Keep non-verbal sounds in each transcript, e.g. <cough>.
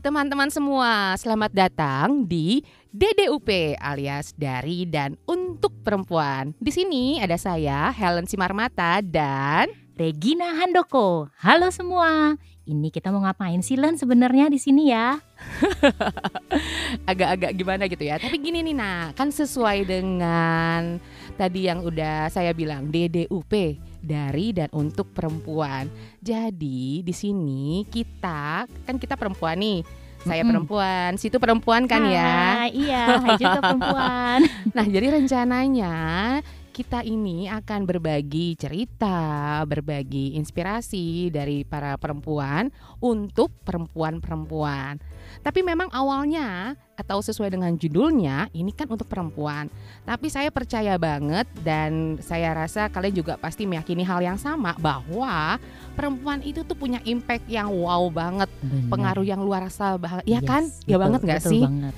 Teman-teman semua, selamat datang di DDUP alias dari dan untuk perempuan. Di sini ada saya Helen Simarmata dan Regina Handoko. Halo semua. Ini kita mau ngapain sih Len sebenarnya di sini ya? <laughs> agak-agak gimana gitu ya. Tapi gini nih nah, kan sesuai dengan tadi yang udah saya bilang DDUP dari dan untuk perempuan. Jadi di sini kita kan kita perempuan nih. Saya perempuan, situ perempuan kan ya. Hai, Iya, hai juga <laughs> perempuan. Nah, jadi rencananya kita ini akan berbagi cerita, berbagi inspirasi dari para perempuan untuk perempuan-perempuan. Tapi memang awalnya atau sesuai dengan judulnya ini kan untuk perempuan. Tapi saya percaya banget dan saya rasa kalian juga pasti meyakini hal yang sama bahwa perempuan itu tuh punya impact yang wow banget, pengaruh yang luar biasa, ya Yes, kan? Ya betul, banget nggak sih? banget.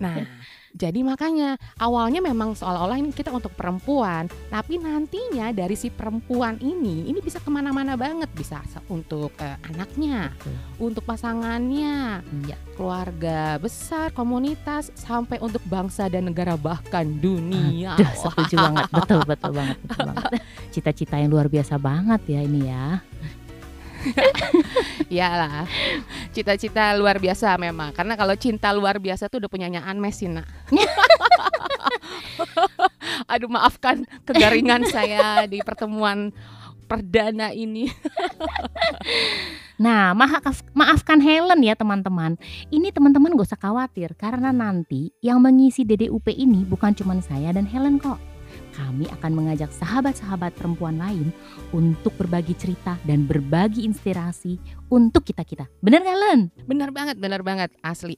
Nah, <laughs> jadi makanya awalnya memang seolah-olah ini kita untuk perempuan, tapi nantinya dari si perempuan ini ini bisa ke mana-mana banget, bisa untuk eh, anaknya, Betul. untuk pasangannya, Iya. keluarga besar, komunitas, sampai untuk bangsa dan negara bahkan dunia. Duh, setuju banget. Betul, betul banget, betul <laughs> banget. Cita-cita yang luar biasa banget ya ini ya. <laughs> Iyalah, cita-cita luar biasa memang. Karena kalau cinta luar biasa tuh udah punya nyaan Messi nak. <laughs> Aduh maafkan kegaringan saya di pertemuan perdana ini. <laughs> Nah, maaf, maafkan Helen ya teman-teman. Ini teman-teman gak usah khawatir karena nanti yang mengisi DDUP ini bukan cuma saya dan Helen kok. Kami akan mengajak sahabat-sahabat perempuan lain untuk berbagi cerita dan berbagi inspirasi untuk kita-kita. Bener gak Len? Benar banget, benar banget, asli.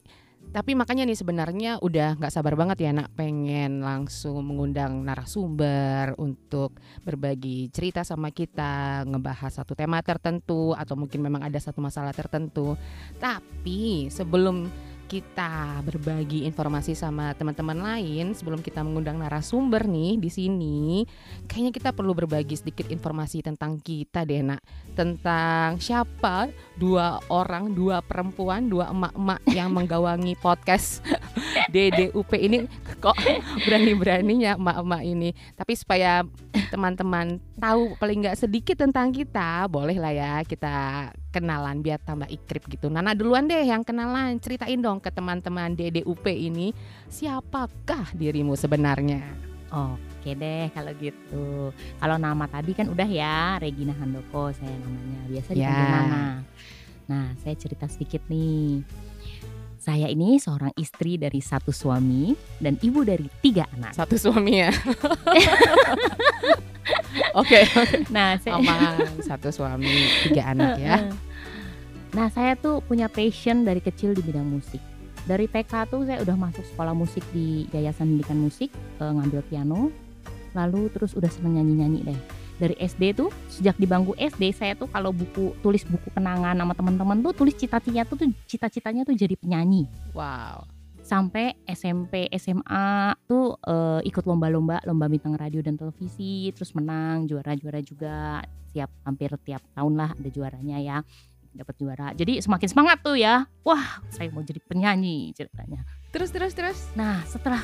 Tapi makanya nih sebenarnya udah nggak sabar banget ya nak pengen langsung mengundang narasumber untuk berbagi cerita sama kita, ngebahas satu tema tertentu atau mungkin memang ada satu masalah tertentu. Tapi sebelum kita berbagi informasi sama teman-teman lain, sebelum kita mengundang narasumber nih di sini, kayaknya kita perlu berbagi sedikit informasi tentang kita deh nak, tentang siapa dua orang, dua perempuan, dua emak-emak yang menggawangi podcast <laughs> DDUP ini kok berani-beraninya emak-emak ini. Tapi supaya teman-teman tahu paling nggak sedikit tentang kita, boleh lah ya kita kenalan biar tambah ikrip gitu. Nana duluan deh yang kenalan, ceritain dong ke teman-teman DDUP ini siapakah dirimu sebenarnya? Oke deh kalau gitu. Kalau nama tadi kan udah ya Regina Handoko saya namanya. Biasa dipanggil Ya. Nana. Nah, saya cerita sedikit nih. Saya ini seorang istri dari satu suami dan ibu dari tiga anak. Satu suami ya. <laughs> <laughs> Oke, Nah, saya aman. Satu suami, tiga anak ya. Nah, saya tuh punya passion dari kecil di bidang musik. Dari TK tuh saya udah masuk sekolah musik di Yayasan Pendidikan Musik, eh, ngambil piano. Lalu terus udah seneng nyanyi-nyanyi deh. Dari SD tuh, sejak di bangku SD saya tuh kalau buku tulis buku kenangan sama teman-teman tuh tulis cita-citanya tuh tuh cita-citanya tuh jadi penyanyi. Wow. Sampai SMP, SMA tuh eh, ikut lomba-lomba, lomba bintang radio dan televisi, terus menang, juara-juara juga. Siap hampir tiap tahun lah ada juaranya ya dapat juara. Jadi semakin semangat tuh ya. Wah, saya mau jadi penyanyi ceritanya. Terus terus terus. Nah, setelah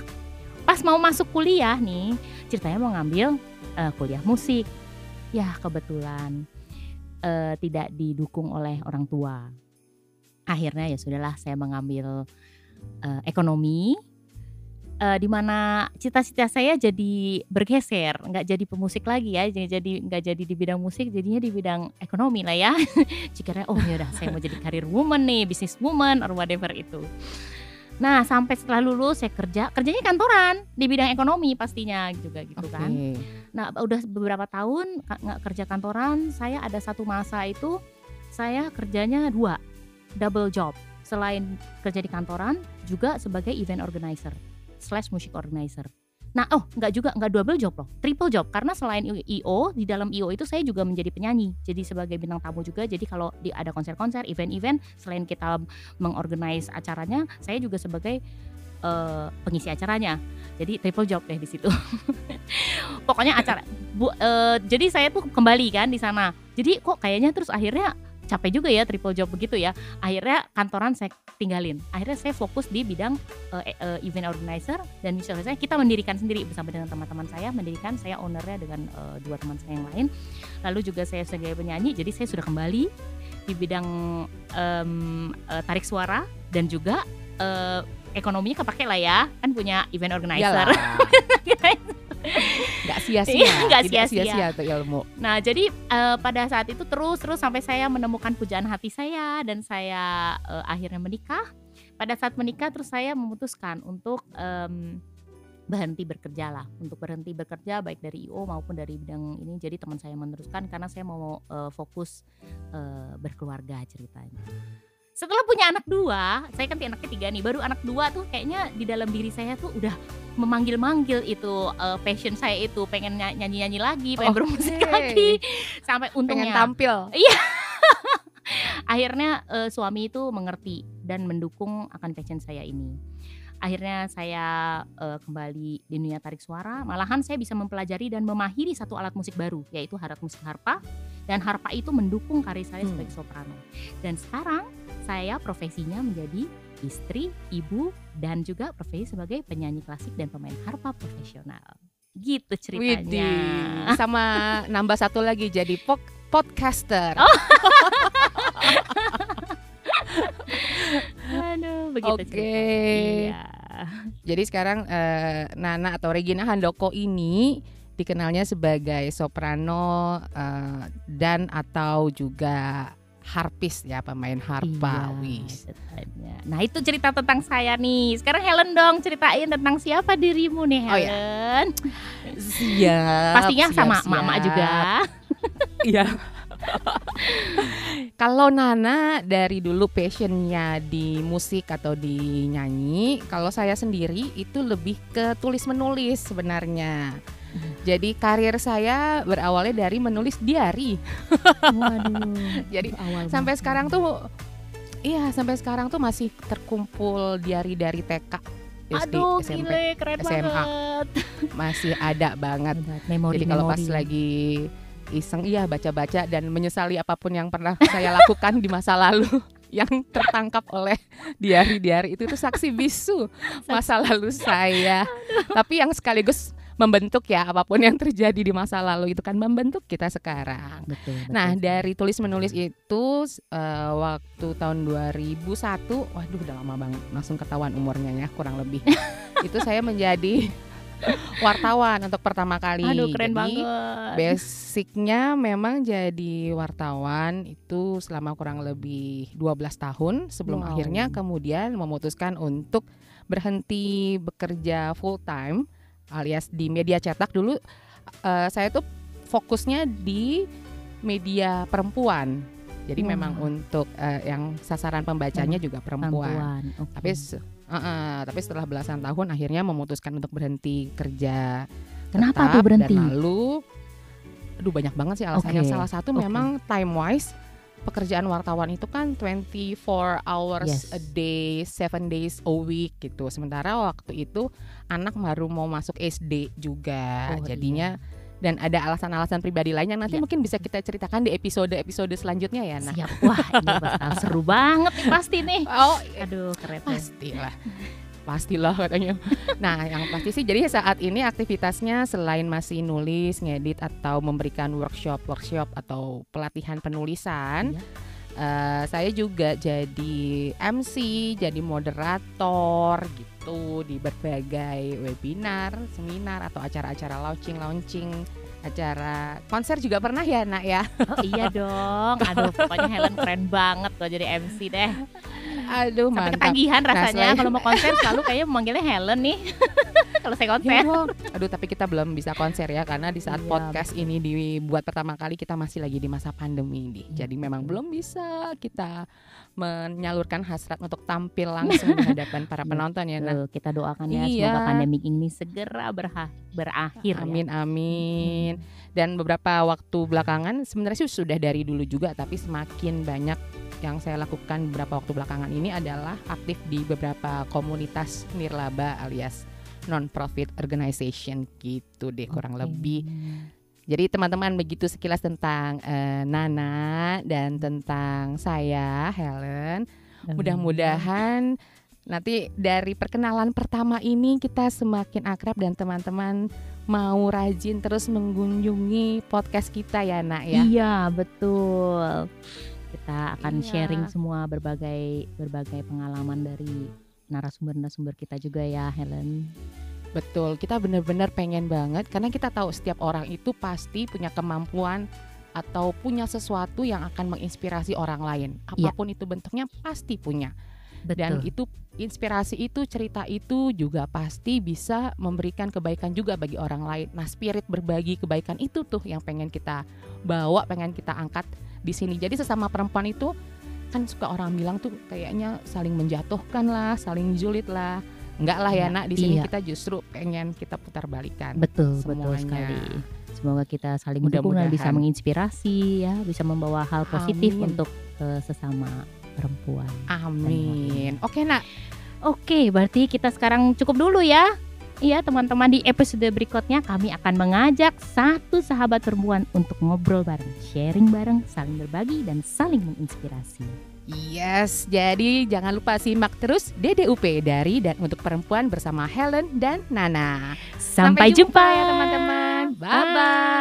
pas mau masuk kuliah nih, ceritanya mau ngambil eh, kuliah musik. Ya, kebetulan eh, tidak didukung oleh orang tua. Akhirnya ya sudahlah saya mengambil eh, ekonomi eh, di mana cita-cita saya jadi bergeser, nggak jadi pemusik lagi ya, jadi jadi nggak jadi di bidang musik, jadinya di bidang ekonomi lah ya. <laughs> Cikirnya oh ya udah saya mau jadi karir woman nih, business woman or whatever itu. Nah sampai setelah lulus saya kerja, kerjanya kantoran di bidang ekonomi pastinya juga gitu kan. Oke. Nah udah beberapa tahun nggak kerja kantoran, saya ada satu masa itu saya kerjanya dua, double job. Selain kerja di kantoran, juga sebagai event organizer slash music organizer. Nah, oh nggak juga nggak double job loh, triple job karena selain IO di dalam IO itu saya juga menjadi penyanyi, jadi sebagai bintang tamu juga. Jadi kalau di ada konser-konser, event-event, selain kita mengorganize acaranya, saya juga sebagai eh, pengisi acaranya. Jadi triple job deh di situ. <laughs> Pokoknya acara. Bu, eh, jadi saya tuh kembali kan di sana. Jadi kok kayaknya terus akhirnya capek juga ya triple job begitu ya. Akhirnya kantoran saya tinggalin. Akhirnya saya fokus di bidang uh, uh, event organizer dan misalnya saya kita mendirikan sendiri bersama dengan teman-teman saya, mendirikan saya ownernya dengan uh, dua teman saya yang lain. Lalu juga saya sebagai penyanyi, jadi saya sudah kembali di bidang um, uh, tarik suara dan juga uh, ekonominya kepake lah ya kan punya event organizer <laughs> nggak sia-sia nggak sia-sia. tuh ilmu. Nah jadi uh, pada saat itu terus terus sampai saya menemukan pujaan hati saya dan saya uh, akhirnya menikah. Pada saat menikah terus saya memutuskan untuk um, berhenti bekerja lah. Untuk berhenti bekerja baik dari IO maupun dari bidang ini. Jadi teman saya meneruskan karena saya mau uh, fokus uh, berkeluarga ceritanya setelah punya anak dua, saya kan anaknya tiga nih, baru anak dua tuh kayaknya di dalam diri saya tuh udah memanggil-manggil itu uh, passion saya itu pengen nyanyi-nyanyi lagi, pengen okay. bermusik lagi, sampai untungnya pengen tampil. Iya. <laughs> Akhirnya uh, suami itu mengerti dan mendukung akan passion saya ini akhirnya saya uh, kembali di dunia tarik suara malahan saya bisa mempelajari dan memahiri satu alat musik baru yaitu alat musik harpa dan harpa itu mendukung karir saya hmm. sebagai soprano dan sekarang saya profesinya menjadi istri, ibu dan juga profesi sebagai penyanyi klasik dan pemain harpa profesional gitu ceritanya Widih. sama nambah satu lagi jadi podcaster oh. <laughs> Aduh, begitu Oke. Okay. Iya. Jadi sekarang uh, Nana atau Regina Handoko ini dikenalnya sebagai soprano uh, dan atau juga harpis ya pemain harpa iya, Nah itu cerita tentang saya nih. Sekarang Helen dong ceritain tentang siapa dirimu nih Helen. Oh, ya. Siap. Pastinya siap, sama siap. mama juga. <laughs> Iya. <laughs> kalau Nana dari dulu passionnya di musik atau di nyanyi, kalau saya sendiri itu lebih ke tulis menulis sebenarnya. Jadi karir saya berawalnya dari menulis diary. Waduh. Jadi awal sampai sekarang tuh Iya, sampai sekarang tuh masih terkumpul diary dari TK SD, Aduh, SMP, gile, keren SMA. Banget. Masih ada banget. Memori, Jadi kalau pas lagi iseng iya baca-baca dan menyesali apa pun yang pernah saya lakukan di masa lalu <laughs> yang tertangkap oleh diari-diari itu itu saksi bisu masa lalu saya. Tapi yang sekaligus membentuk ya apa pun yang terjadi di masa lalu itu kan membentuk kita sekarang. Betul. betul. Nah dari tulis menulis itu uh, waktu tahun 2001, waduh udah lama banget, langsung ketahuan umurnya ya kurang lebih. <laughs> itu saya menjadi wartawan untuk pertama kali. Aduh keren jadi, banget. Basicnya memang jadi wartawan itu selama kurang lebih 12 tahun sebelum wow. akhirnya kemudian memutuskan untuk berhenti bekerja full time alias di media cetak dulu uh, saya tuh fokusnya di media perempuan. Jadi hmm. memang untuk uh, yang sasaran pembacanya hmm. juga perempuan. perempuan. Okay. Tapi Uh, uh, tapi setelah belasan tahun akhirnya memutuskan untuk berhenti kerja. Kenapa tuh berhenti? Dan lalu, aduh banyak banget sih alasannya. Okay. Salah satu okay. memang time wise pekerjaan wartawan itu kan 24 hours yes. a day, 7 days a week gitu. Sementara waktu itu anak baru mau masuk SD juga. Oh, Jadinya iya dan ada alasan-alasan pribadi lain yang nanti ya. mungkin bisa kita ceritakan di episode-episode selanjutnya ya Nah. Siap. Wah, ini bakal seru banget nih pasti nih. Oh, aduh keren. Pastilah. Pastilah katanya. Nah, yang pasti sih jadi saat ini aktivitasnya selain masih nulis, ngedit atau memberikan workshop-workshop atau pelatihan penulisan, ya. uh, saya juga jadi MC, jadi moderator gitu itu di berbagai webinar, seminar atau acara-acara launching-launching acara konser juga pernah ya nak ya oh iya dong aduh pokoknya Helen keren banget loh jadi MC deh aduh sampai mantap. ketagihan nah, rasanya nah, kalau mau konser selalu kayaknya memanggilnya Helen nih <laughs> kalau saya konser ya, aduh tapi kita belum bisa konser ya karena di saat iya, podcast betul. ini dibuat pertama kali kita masih lagi di masa pandemi nih iya, jadi memang belum bisa kita menyalurkan hasrat untuk tampil langsung di hadapan para <laughs> penonton ya. Nah, kita doakan ya iya. semoga pandemi ini segera berha berakhir. Amin ya. amin. Dan beberapa waktu belakangan sebenarnya sih sudah dari dulu juga tapi semakin banyak yang saya lakukan beberapa waktu belakangan ini adalah aktif di beberapa komunitas nirlaba alias non profit organization gitu deh kurang lebih Jadi teman-teman begitu sekilas tentang eh, Nana dan tentang saya Helen. Mudah-mudahan nanti dari perkenalan pertama ini kita semakin akrab dan teman-teman mau rajin terus mengunjungi podcast kita ya Nak ya. Iya betul. Kita akan Iya. sharing semua berbagai berbagai pengalaman dari narasumber-narasumber kita juga ya Helen. Betul, kita benar-benar pengen banget karena kita tahu setiap orang itu pasti punya kemampuan atau punya sesuatu yang akan menginspirasi orang lain. Iya. Apa pun itu bentuknya pasti punya. Betul. Dan itu inspirasi itu, cerita itu juga pasti bisa memberikan kebaikan juga bagi orang lain. Nah, spirit berbagi kebaikan itu tuh yang pengen kita bawa, pengen kita angkat di sini. Jadi sesama perempuan itu kan suka orang bilang tuh kayaknya saling menjatuhkan lah, saling julid lah. Enggak lah ya, Iya, Nak. Di sini iya. kita justru pengen kita putar balikan. betul betul semuanya. sekali. Semoga kita saling mendukung dan bisa menginspirasi ya, bisa membawa hal positif Amin. untuk eh, sesama perempuan. Amin. Oke, Nak. Oke, berarti kita sekarang cukup dulu ya. Iya, teman-teman di episode berikutnya kami akan mengajak satu sahabat perempuan untuk ngobrol bareng, sharing bareng, saling berbagi dan saling menginspirasi. Yes, jadi jangan lupa simak terus DDUP dari dan untuk perempuan bersama Helen dan Nana. Sampai, jumpa ya teman-teman. Bye bye.